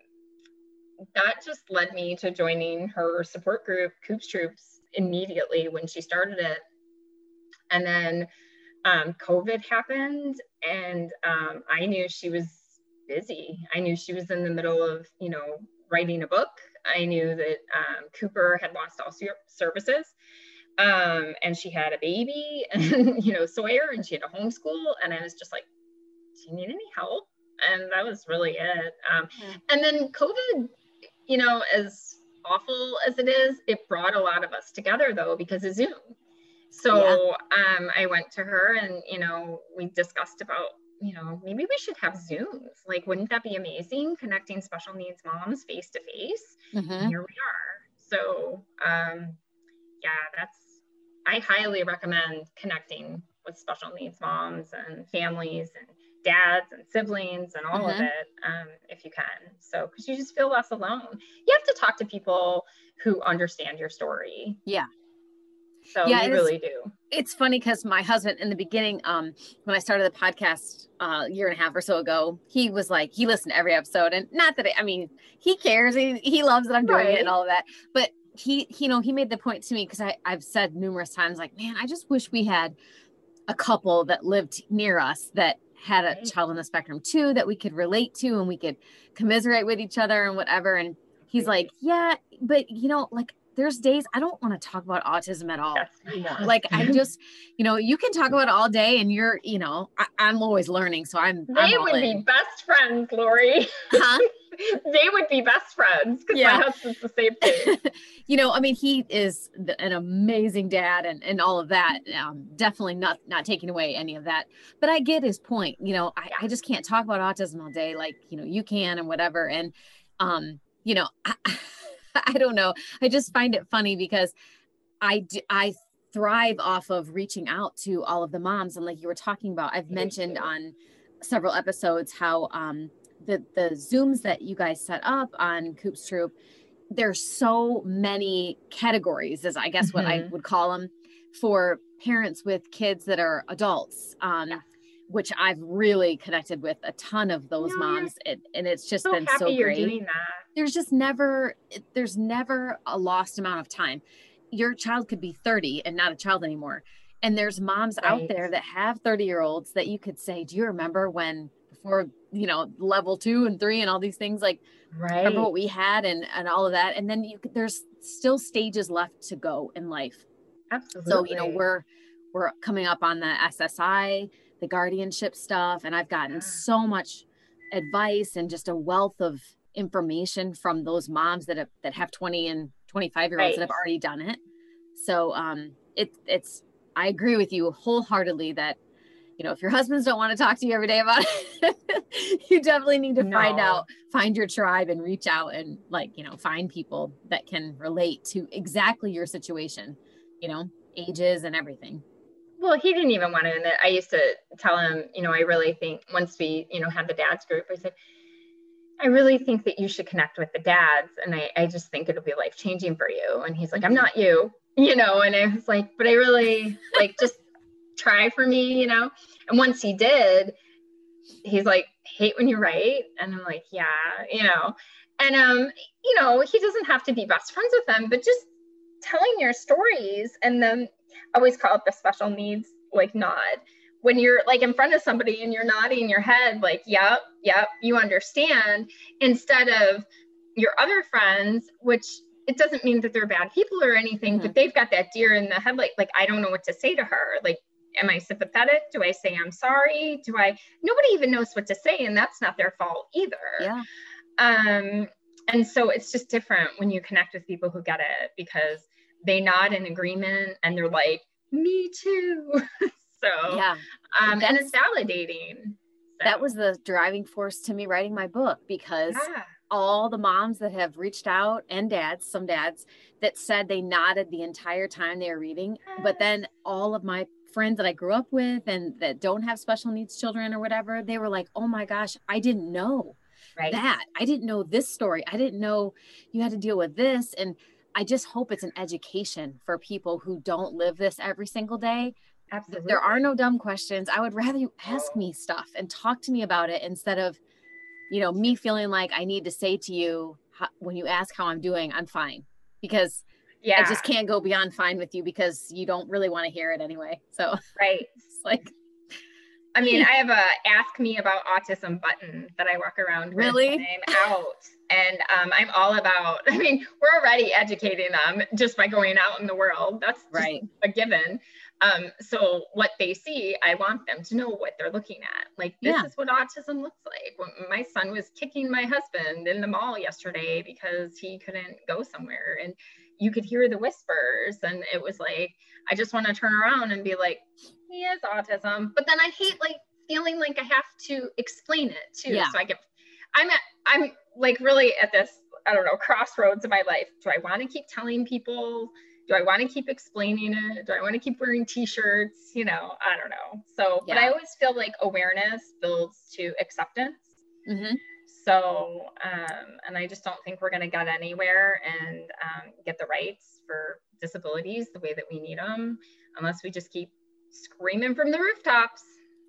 [SPEAKER 2] that just led me to joining her support group Coop's Troops immediately when she started it. And then um, COVID happened, and um, I knew she was busy. I knew she was in the middle of, you know, writing a book. I knew that um, Cooper had lost all services, um, and she had a baby, (laughs) and you know, Sawyer, and she had a homeschool. And I was just like, "Do you need any help?" And that was really it. Um, mm-hmm. And then COVID, you know, as awful as it is, it brought a lot of us together though because of Zoom. So yeah. um, I went to her and, you know, we discussed about, you know, maybe we should have Zooms. Like, wouldn't that be amazing? Connecting special needs moms face to face. Here we are. So, um, yeah, that's, I highly recommend connecting with special needs moms and families and dads and siblings and all mm-hmm. of it um, if you can. So, because you just feel less alone. You have to talk to people who understand your story.
[SPEAKER 1] Yeah
[SPEAKER 2] So yeah, we really do.
[SPEAKER 1] It's funny because my husband in the beginning, um, when I started the podcast uh, a year and a half or so ago, he was like, he listened to every episode, and not that I mean, he cares, he, he loves that I'm doing right. it and all of that, but he, he, you know, he made the point to me because I I've said numerous times, like, man, I just wish we had a couple that lived near us that had a child on the spectrum too that we could relate to and we could commiserate with each other and whatever. And he's like, yeah, but you know, like there's days I don't want to talk about autism at all anymore. Like I just, you know, you can talk about it all day and you're, you know, I, am always learning. So I'm
[SPEAKER 2] they
[SPEAKER 1] I'm
[SPEAKER 2] would be best friends, Lori. Huh? (laughs) they would be best friends because yeah. my husband's the same thing. (laughs)
[SPEAKER 1] you know, I mean, he is an amazing dad and, and all of that. Um, definitely not not taking away any of that. But I get his point. You know, I, I just can't talk about autism all day like, you know, you can and whatever. And um, you know, I, (laughs) I don't know. I just find it funny because I I thrive off of reaching out to all of the moms and like you were talking about i've mentioned on several episodes how um the the zooms that you guys set up on Coop's Troop there's so many categories as i guess mm-hmm. what i mm-hmm. would call them for parents with kids that are adults um yeah. Which i've really connected with a ton of those moms it, and it's just so been so great. there's just never there's never a lost amount of time. Your child could be 30 and not a child anymore and there's moms right. out there that have 30 year olds that you could say do you remember when before you know level two and three and all these things like right. remember what we had and and all of that? And then you there's still stages left to go in life.
[SPEAKER 2] Absolutely
[SPEAKER 1] so you know we're we're coming up on the ssi the guardianship stuff and i've gotten yeah. so much advice and just a wealth of information from those moms that have that have 20 and 25 year olds right. that have already done it so um it, it's i agree with you wholeheartedly that you know, if your husbands don't want to talk to you every day about it, (laughs) you definitely need to no. find out, find your tribe and reach out and like, you know, find people that can relate to exactly your situation, you know, ages and everything.
[SPEAKER 2] Well, he didn't even want to. And I used to tell him, you know, I really think once we, you know, had the dad's group, I said, I really think that you should connect with the dads. And I, I just think it'll be life changing for you. And he's like, I'm not you, (laughs) you know, and I was like, but I really like just try for me, you know? And once he did, he's like, hate when you're right. And I'm like, yeah, you know. And um, you know, he doesn't have to be best friends with them, but just telling your stories and then I always call it the special needs like nod. When you're like in front of somebody and you're nodding your head, like, yep, yep, you understand, instead of your other friends, which it doesn't mean that they're bad people or anything, mm-hmm. but they've got that deer in the headlight. Like, I don't know what to say to her. Like, am I sympathetic? Do I say I'm sorry? Do I? Nobody even knows what to say, and that's not their fault either.
[SPEAKER 1] Yeah.
[SPEAKER 2] Um, and so it's just different when you connect with people who get it because they nod in agreement and they're like, "Me too." (laughs) so yeah, um, and it's validating. So.
[SPEAKER 1] That was the driving force to me writing my book because. Yeah all the moms that have reached out and dads, some dads that said they nodded the entire time they were reading. But then all of my friends that I grew up with and that don't have special needs children or whatever, they were like, oh my gosh, I didn't know right. that. I didn't know this story. I didn't know you had to deal with this. And I just hope it's an education for people who don't live this every single day.
[SPEAKER 2] Absolutely.
[SPEAKER 1] There are no dumb questions. I would rather you ask me stuff and talk to me about it instead of, you know, me feeling like I need to say to you when you ask how I'm doing, I'm fine. Because yeah. I just can't go beyond fine with you because you don't really want to hear it anyway. So
[SPEAKER 2] right. (laughs)
[SPEAKER 1] It's like
[SPEAKER 2] I mean, I have a ask me about autism button that I walk around
[SPEAKER 1] really?
[SPEAKER 2] I'm out. And um, I'm all about, (laughs) I mean, we're already educating them just by going out in the world. That's right. a given. Um, so what they see, I want them to know what they're looking at. Like this yeah. is what autism looks like. When my son was kicking my husband in the mall yesterday because he couldn't go somewhere. And you could hear the whispers and it was like i just want to turn around and be like he has autism but then i hate like feeling like i have to explain it too. Yeah. so i get i'm at i'm like really at this i don't know crossroads of my life. Do i want to keep telling people? Do i want to keep explaining it? Do i want to keep wearing t-shirts? You know i don't know. So yeah. but i always feel like awareness builds to acceptance. Mm-hmm. So, um, and I just don't think we're going to get anywhere and um, get the rights for disabilities the way that we need them unless we just keep screaming from the rooftops.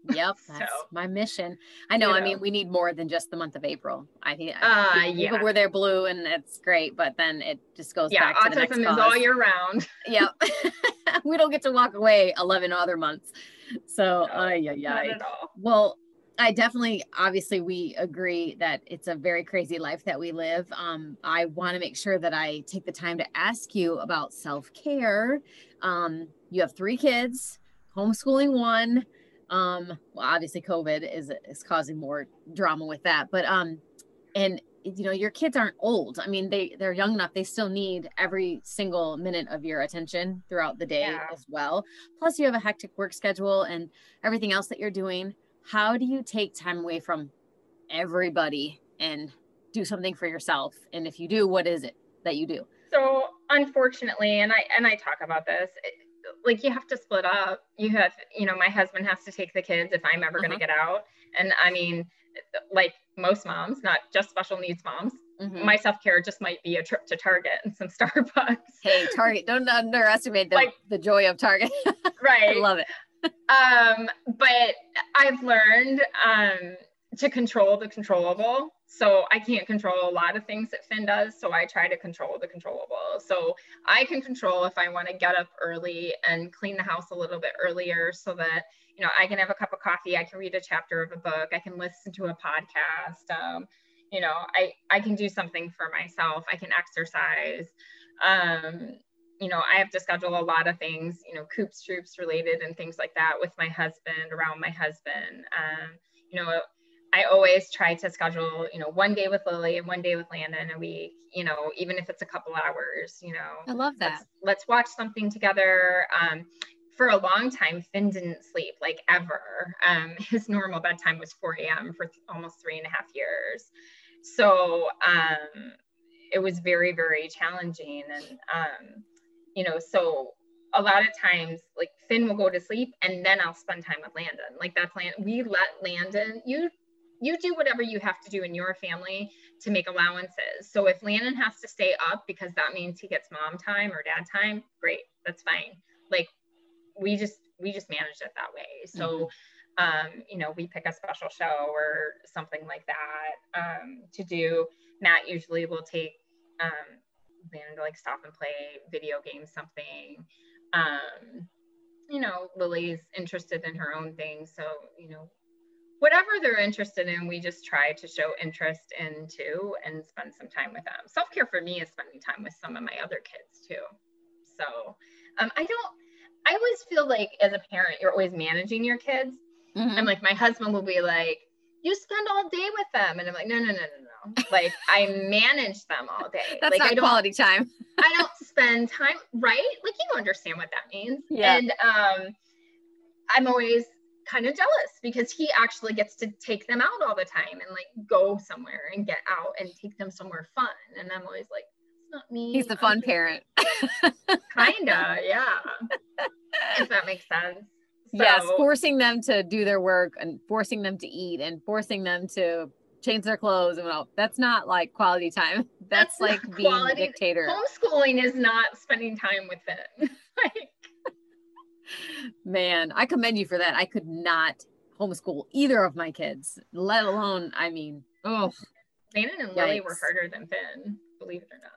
[SPEAKER 1] Yep, (laughs) that's so, my mission. I know, you know, I mean, we need more than just the month of April. I think uh, people, yeah. were there blue and it's great, but then it just goes yeah, back to the next
[SPEAKER 2] autism is all year round. (laughs)
[SPEAKER 1] Yep. (laughs) we don't get to walk away 11 other months. So, no, yeah, yeah. Well, I definitely, obviously, we agree that it's a very crazy life that we live. Um, I want to make sure that I take the time to ask you about self care. Um, you have three kids, homeschooling one. Um, well, obviously, COVID is is causing more drama with that, but um, and you know your kids aren't old i mean they they're young enough they still need every single minute of your attention throughout the day yeah. as well plus you have a hectic work schedule and everything else that you're doing how do you take time away from everybody and do something for yourself and if you do what is it that you do
[SPEAKER 2] so unfortunately and i and i talk about this it, like you have to split up. You have you know my husband has to take the kids if i'm ever uh-huh. going to get out. And i mean like most moms not just special needs moms mm-hmm. my self-care just might be a trip to target and some (laughs) starbucks.
[SPEAKER 1] Hey target don't underestimate the, like, the joy of target. (laughs)
[SPEAKER 2] Right.
[SPEAKER 1] i love it.
[SPEAKER 2] Um, but I've learned um, to control the controllable. So I can't control a lot of things that Finn does. So I try to control the controllable. So I can control if I want to get up early and clean the house a little bit earlier so that, you know, I can have a cup of coffee. I can read a chapter of a book. I can listen to a podcast. Um, you know, I, I can do something for myself. I can exercise. Um, you know, I have to schedule a lot of things, you know, coops, troops related and things like that with my husband, around my husband. Um, you know, I always try to schedule, you know, one day with Lily and one day with Landon a week, you know, even if it's a couple hours, you know.
[SPEAKER 1] I love that.
[SPEAKER 2] Let's, let's watch something together. Um, for a long time, Finn didn't sleep like ever. Um, (laughs) his normal bedtime was 4 a.m. for th- almost three and a half years. So um, it was very, very challenging. And, um, you know, so a lot of times like Finn will go to sleep and then I'll spend time with Landon. Like that's Land we let Landon you you do whatever you have to do in your family to make allowances. So if Landon has to stay up because that means he gets mom time or dad time, great, that's fine. Like we just we just manage it that way. So mm-hmm. um, you know, we pick a special show or something like that um, to do. Matt usually will take um, plan to like stop and play video games, something. Um, you know, Lily's interested in her own thing. So, you know, whatever they're interested in, we just try to show interest in too and spend some time with them. Self care for me is spending time with some of my other kids too. So, um, I don't, I always feel like as a parent, you're always managing your kids. Mm-hmm. And like my husband will be like, you spend all day with them. And I'm like, no, no, no, no, no. like I manage them all day. (laughs)
[SPEAKER 1] That's
[SPEAKER 2] like,
[SPEAKER 1] not quality time. (laughs)
[SPEAKER 2] I don't spend time, right? Like you understand what that means. Yeah. And um, I'm always kind of jealous because he actually gets to take them out all the time and like go somewhere and get out and take them somewhere fun. And I'm always like, it's not me.
[SPEAKER 1] He's the fun I'm parent. (laughs)
[SPEAKER 2] kinda, yeah. if that makes sense.
[SPEAKER 1] So, yes, forcing them to do their work and forcing them to eat and forcing them to change their clothes and all. That's not like quality time. That's, That's like being quality. a dictator.
[SPEAKER 2] Homeschooling is not spending time with them. (laughs) like,
[SPEAKER 1] man, I commend you for that. I could not homeschool either of my kids, let alone, I mean, oh.
[SPEAKER 2] Shannon and Lily were harder than Finn, believe it or not.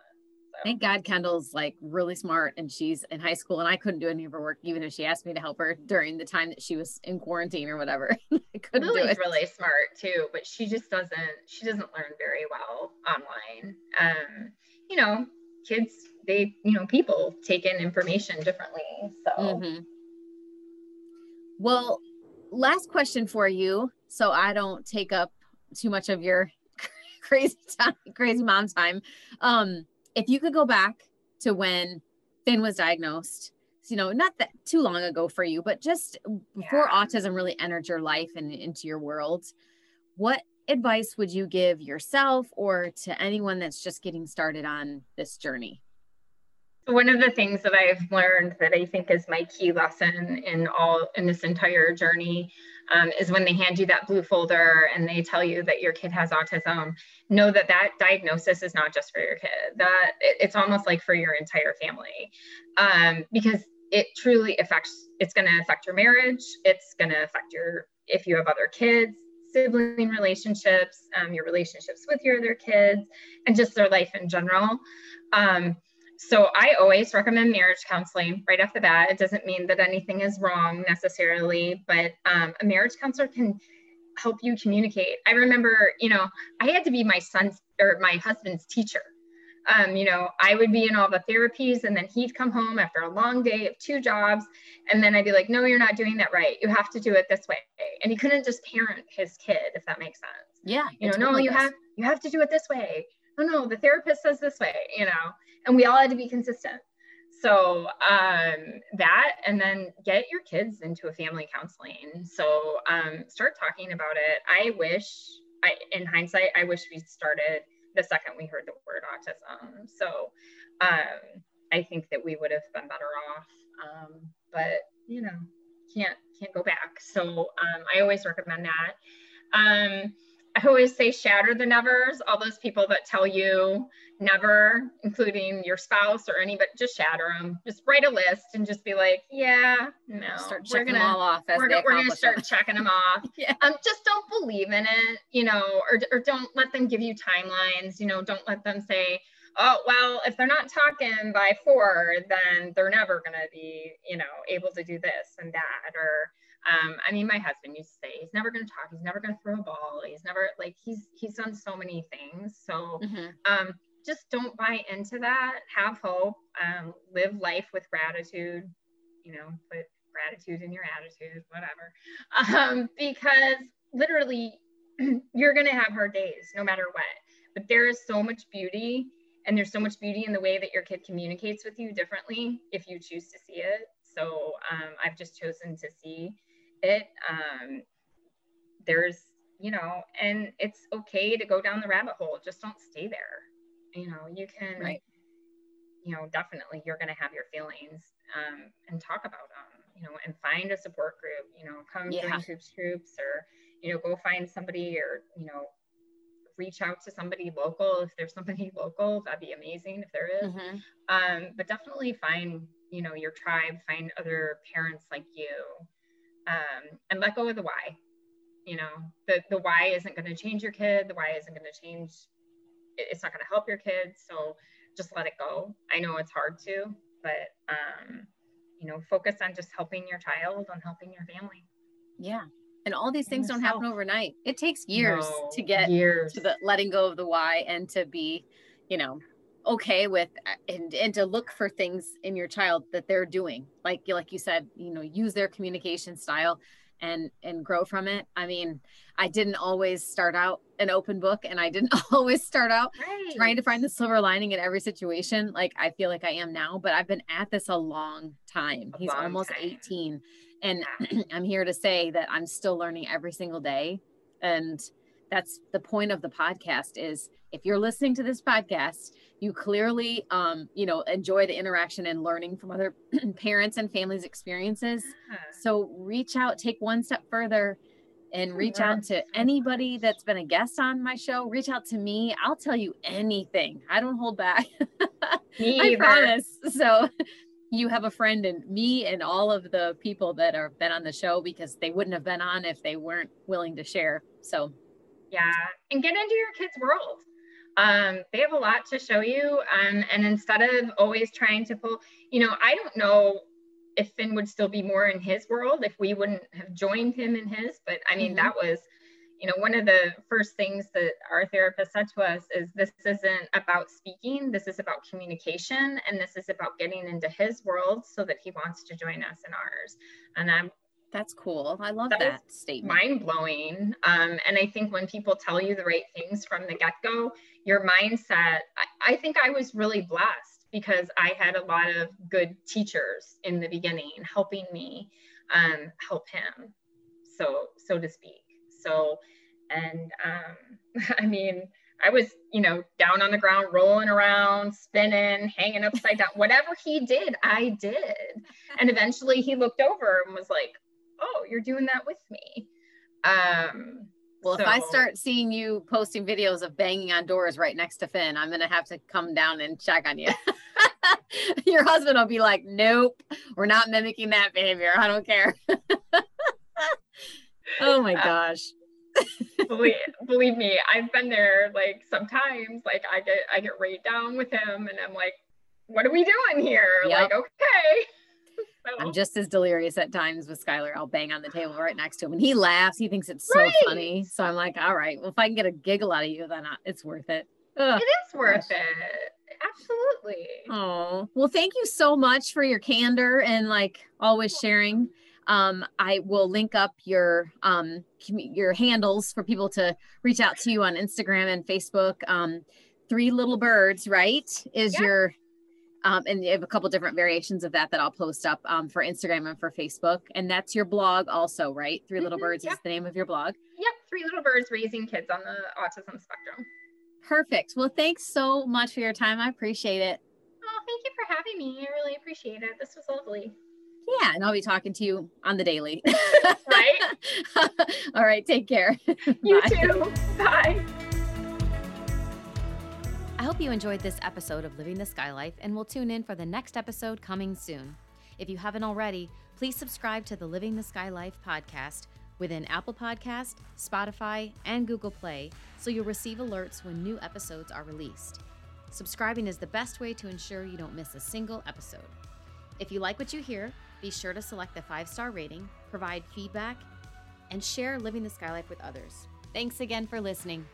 [SPEAKER 1] Thank God Kendall's like really smart and she's in high school and I couldn't do any of her work even if she asked me to help her during the time that she was in quarantine or whatever. (laughs) I couldn't
[SPEAKER 2] Lily's
[SPEAKER 1] do it.
[SPEAKER 2] really smart too, but she just doesn't she doesn't learn very well online. Um, you know, kids they, you know, people take in information differently. So mm-hmm.
[SPEAKER 1] Well, last question for you so I don't take up too much of your (laughs) crazy time, crazy mom time. Um if you could go back to when Finn was diagnosed, you know, not that too long ago for you, but just before yeah. autism really entered your life and into your world, what advice would you give yourself or to anyone that's just getting started on this journey?
[SPEAKER 2] One of the things that I've learned that I think is my key lesson in all in this entire journey um, is when they hand you that blue folder and they tell you that your kid has autism. Know that that diagnosis is not just for your kid. That it, it's almost like for your entire family, um, because it truly affects. It's going to affect your marriage. It's going to affect your if you have other kids sibling relationships, um, your relationships with your other kids, and just their life in general. Um, so I always recommend marriage counseling right off the bat. It doesn't mean that anything is wrong necessarily, but um, a marriage counselor can help you communicate. I remember, you know, I had to be my son's or my husband's teacher um, you know, I would be in all the therapies and then he'd come home after a long day of two jobs. And then I'd be like, no, you're not doing that right. You have to do it this way. And he couldn't just parent his kid, if that makes sense.
[SPEAKER 1] Yeah.
[SPEAKER 2] You know, no, you have, you have to do it this way. No, no, the therapist says this way, you know, and we all had to be consistent. So um, that, and then get your kids into a family counseling. So um, start talking about it. I wish, I, in hindsight, I wish we started the second we heard the word autism. So um, I think that we would have been better off. Um, but you know, can't can't go back. So um, I always recommend that. I always say shatter the nevers. All those people that tell you never, including your spouse or anybody, just shatter them. Just write a list and just be like, yeah, no.
[SPEAKER 1] Start checking gonna, them all off.
[SPEAKER 2] we're, we're gonna start them. checking them (laughs) off. yeah. Um, just don't believe in it, you know, or or don't let them give you timelines. You know, don't let them say, oh well, if they're not talking by four, then they're never gonna be, you know, able to do this and that, or um, I mean, my husband used to say he's never going to talk. He's never going to throw a ball. He's never like he's he's done so many things. So mm-hmm. um, just don't buy into that. Have hope. Um, live life with gratitude. You know, put gratitude in your attitude, whatever. Um, because literally, (clears throat) you're going to have hard days no matter what. But there is so much beauty, and there's so much beauty in the way that your kid communicates with you differently if you choose to see it. So um, I've just chosen to see it. Um, there's, you know, and it's okay to go down the rabbit hole. Just don't stay there. You know, you can, right. you know, definitely you're going to have your feelings um, and talk about them, you know, and find a support group, you know, come yeah. join groups groups or, you know, go find somebody or, you know, reach out to somebody local if there's somebody (laughs) local that'd be amazing if there is. Mm-hmm. Um, but definitely find you know your tribe find other parents like you um, and let go of the why. You know, the, the why isn't going to change your kid. The why isn't going to change, it's not going to help your kid. So just let it go. I know it's hard to, but, um, you know, focus on just helping your child, on helping your family.
[SPEAKER 1] Yeah. And all these things don't happen overnight. It takes years no, to get years. to the letting go of the why and to be, you know, okay with uh, and and to look for things in your child that they're doing like like you said you know use their communication style and and grow from it i mean i didn't always start out an open book and i didn't (laughs) always start out right. trying to find the silver lining in every situation like i feel like i am now but i've been at this a long time a he's long almost time. 18 and (clears throat) i'm here to say that i'm still learning every single day and that's the point of the podcast is if you're listening to this podcast you clearly um, you know enjoy the interaction and learning from other (clears throat) parents and families experiences. So reach out take one step further and reach out to anybody that's been a guest on my show. Reach out to me. I'll tell you anything. I don't hold back. (laughs) I promise. So (laughs) you have a friend and me and all of the people that have been on the show because they wouldn't have been on if they weren't willing to share. So
[SPEAKER 2] yeah and get into your kids world um, they have a lot to show you. Um, and instead of always trying to pull, you know, I don't know if Finn would still be more in his world if we wouldn't have joined him in his. But I mean, mm-hmm. that was, you know, one of the first things that our therapist said to us is this isn't about speaking, this is about communication, and this is about getting into his world so that he wants to join us in ours. And I'm
[SPEAKER 1] that's cool. I love that, that statement.
[SPEAKER 2] Mind blowing. Um, and I think when people tell you the right things from the get go, your mindset, I, I think I was really blessed because I had a lot of good teachers in the beginning helping me um, help him, so so to speak. So, and um, (laughs) I mean, I was, you know, down on the ground, rolling around, spinning, hanging upside down. (laughs) Whatever he did, I did. And eventually he looked over and was like, oh, you're doing that with me. Um,
[SPEAKER 1] well,
[SPEAKER 2] so,
[SPEAKER 1] if I start seeing you posting videos of banging on doors right next to Finn, I'm gonna have to come down and check on you. (laughs) Your husband will be like, "Nope, we're not mimicking that behavior. I don't care." (laughs) oh my gosh.
[SPEAKER 2] believe, (laughs) believe me, I've been there. Like sometimes, like I get I get right down with him, and I'm like, "What are we doing here?"
[SPEAKER 1] Yep.
[SPEAKER 2] Like, okay.
[SPEAKER 1] I'm just as delirious at times with Skylar. I'll bang on the table right next to him and he laughs. He thinks it's so
[SPEAKER 2] Right.
[SPEAKER 1] funny. So I'm like, all right, well, if I can get a giggle out of you, then I- it's worth it. Ugh.
[SPEAKER 2] it is worth it. Absolutely.
[SPEAKER 1] Oh, well, thank you so much for your candor and like always sharing. Um, I will link up your um your handles for people to reach out to you on Instagram and Facebook. Um, three little birds, right? Is
[SPEAKER 2] Yeah.
[SPEAKER 1] your um, and you have a couple different variations of that that I'll post up um, for Instagram and for Facebook. And that's your blog also, right? 3 Little
[SPEAKER 2] Mhm,
[SPEAKER 1] Birds
[SPEAKER 2] yep.
[SPEAKER 1] is the name of your blog.
[SPEAKER 2] Yep. Three little birds raising kids on the autism spectrum.
[SPEAKER 1] Perfect. Well, thanks so much for your time. I appreciate it.
[SPEAKER 2] Oh, thank you for having me. I really appreciate it. This was lovely.
[SPEAKER 1] Yeah, and I'll be talking to you on the daily.
[SPEAKER 2] Right? (laughs)
[SPEAKER 1] All right, take care.
[SPEAKER 2] You (laughs)
[SPEAKER 1] Bye.
[SPEAKER 2] too. Bye.
[SPEAKER 3] I hope you enjoyed this episode of Living the Sky Life and will tune in for the next episode coming soon. If you haven't already, please subscribe to the Living the Sky Life podcast within Apple Podcast, Spotify, and Google Play so you'll receive alerts when new episodes are released. Subscribing is the best way to ensure you don't miss a single episode. If you like what you hear, be sure to select the five star rating, provide feedback, and share Living the Sky Life with others. Thanks again for listening.